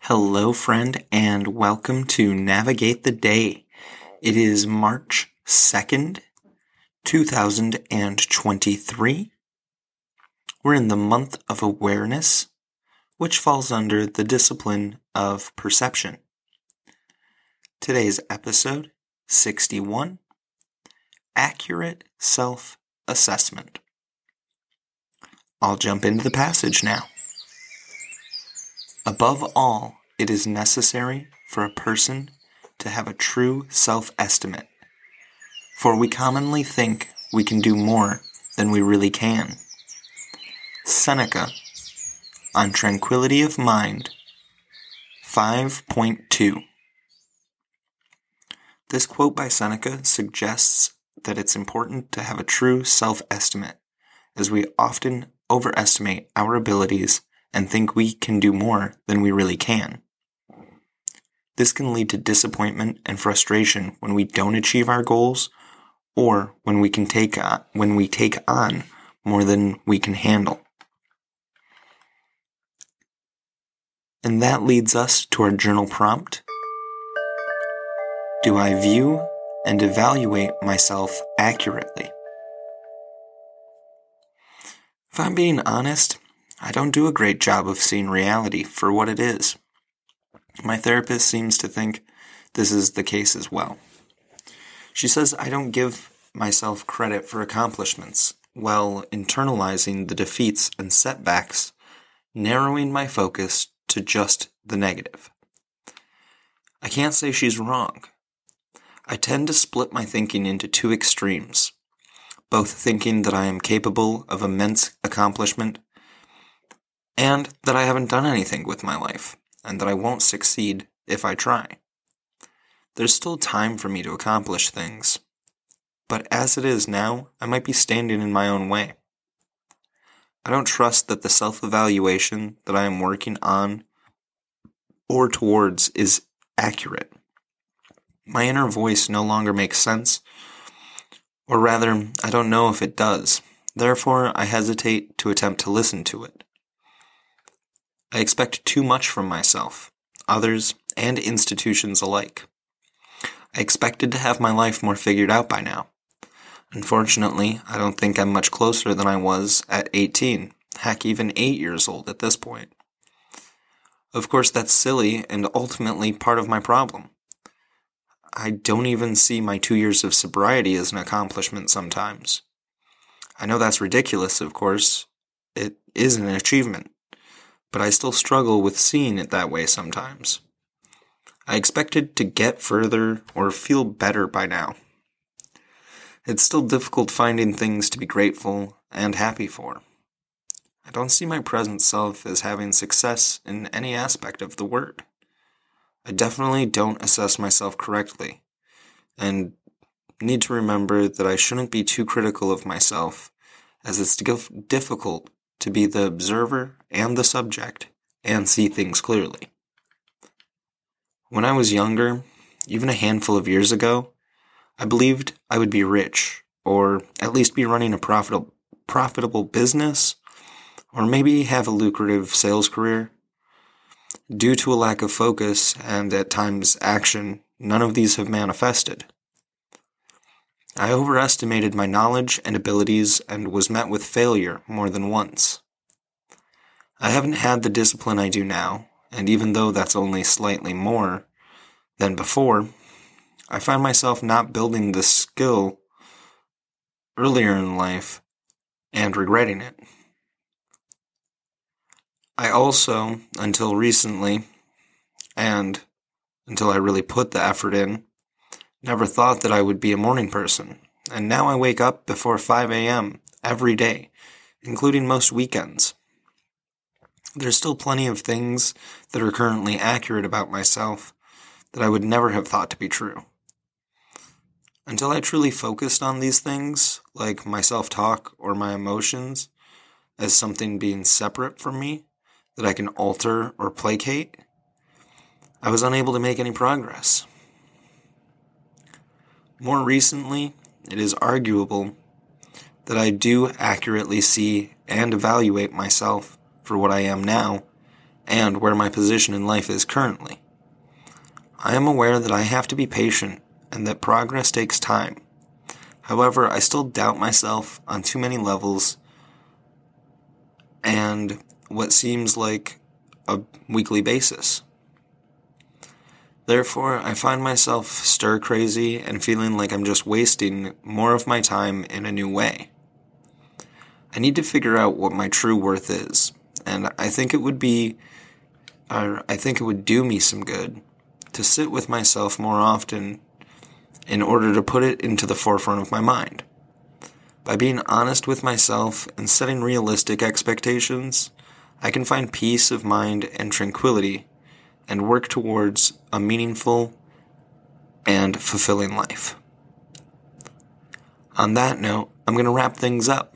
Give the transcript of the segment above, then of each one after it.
Hello, friend, and welcome to Navigate the Day. It is March 2nd, 2023. We're in the month of awareness, which falls under the discipline of perception. Today's episode 61 Accurate Self Assessment. I'll jump into the passage now. Above all, it is necessary for a person to have a true self estimate, for we commonly think we can do more than we really can. Seneca, on Tranquility of Mind, 5.2. This quote by Seneca suggests that it's important to have a true self estimate, as we often overestimate our abilities and think we can do more than we really can. This can lead to disappointment and frustration when we don't achieve our goals or when we can take on, when we take on more than we can handle. And that leads us to our journal prompt. Do I view and evaluate myself accurately? If I'm being honest, I don't do a great job of seeing reality for what it is. My therapist seems to think this is the case as well. She says I don't give myself credit for accomplishments while internalizing the defeats and setbacks, narrowing my focus to just the negative. I can't say she's wrong. I tend to split my thinking into two extremes, both thinking that I am capable of immense accomplishment and that I haven't done anything with my life, and that I won't succeed if I try. There's still time for me to accomplish things, but as it is now, I might be standing in my own way. I don't trust that the self evaluation that I am working on or towards is accurate. My inner voice no longer makes sense, or rather, I don't know if it does. Therefore, I hesitate to attempt to listen to it. I expect too much from myself, others, and institutions alike. I expected to have my life more figured out by now. Unfortunately, I don't think I'm much closer than I was at 18, heck, even 8 years old at this point. Of course, that's silly and ultimately part of my problem. I don't even see my two years of sobriety as an accomplishment sometimes. I know that's ridiculous, of course. It is an achievement but I still struggle with seeing it that way sometimes. I expected to get further or feel better by now. It's still difficult finding things to be grateful and happy for. I don't see my present self as having success in any aspect of the word. I definitely don't assess myself correctly, and need to remember that I shouldn't be too critical of myself, as it's difficult to be the observer and the subject and see things clearly. When I was younger, even a handful of years ago, I believed I would be rich, or at least be running a profitable, profitable business, or maybe have a lucrative sales career. Due to a lack of focus and at times action, none of these have manifested. I overestimated my knowledge and abilities and was met with failure more than once. I haven't had the discipline I do now, and even though that's only slightly more than before, I find myself not building this skill earlier in life and regretting it. I also, until recently, and until I really put the effort in, Never thought that I would be a morning person, and now I wake up before 5 a.m. every day, including most weekends. There's still plenty of things that are currently accurate about myself that I would never have thought to be true. Until I truly focused on these things, like my self talk or my emotions, as something being separate from me that I can alter or placate, I was unable to make any progress. More recently, it is arguable that I do accurately see and evaluate myself for what I am now and where my position in life is currently. I am aware that I have to be patient and that progress takes time. However, I still doubt myself on too many levels and what seems like a weekly basis. Therefore, I find myself stir crazy and feeling like I'm just wasting more of my time in a new way. I need to figure out what my true worth is, and I think it would be, or I think it would do me some good to sit with myself more often in order to put it into the forefront of my mind. By being honest with myself and setting realistic expectations, I can find peace of mind and tranquility and work towards a meaningful and fulfilling life. On that note, I'm going to wrap things up.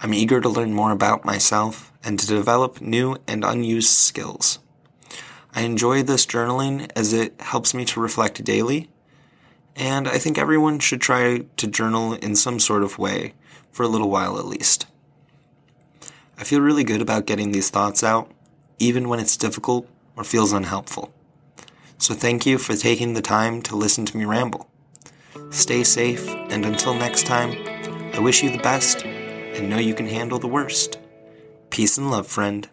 I'm eager to learn more about myself and to develop new and unused skills. I enjoy this journaling as it helps me to reflect daily, and I think everyone should try to journal in some sort of way for a little while at least. I feel really good about getting these thoughts out, even when it's difficult or feels unhelpful. So thank you for taking the time to listen to me ramble. Stay safe, and until next time, I wish you the best and know you can handle the worst. Peace and love, friend.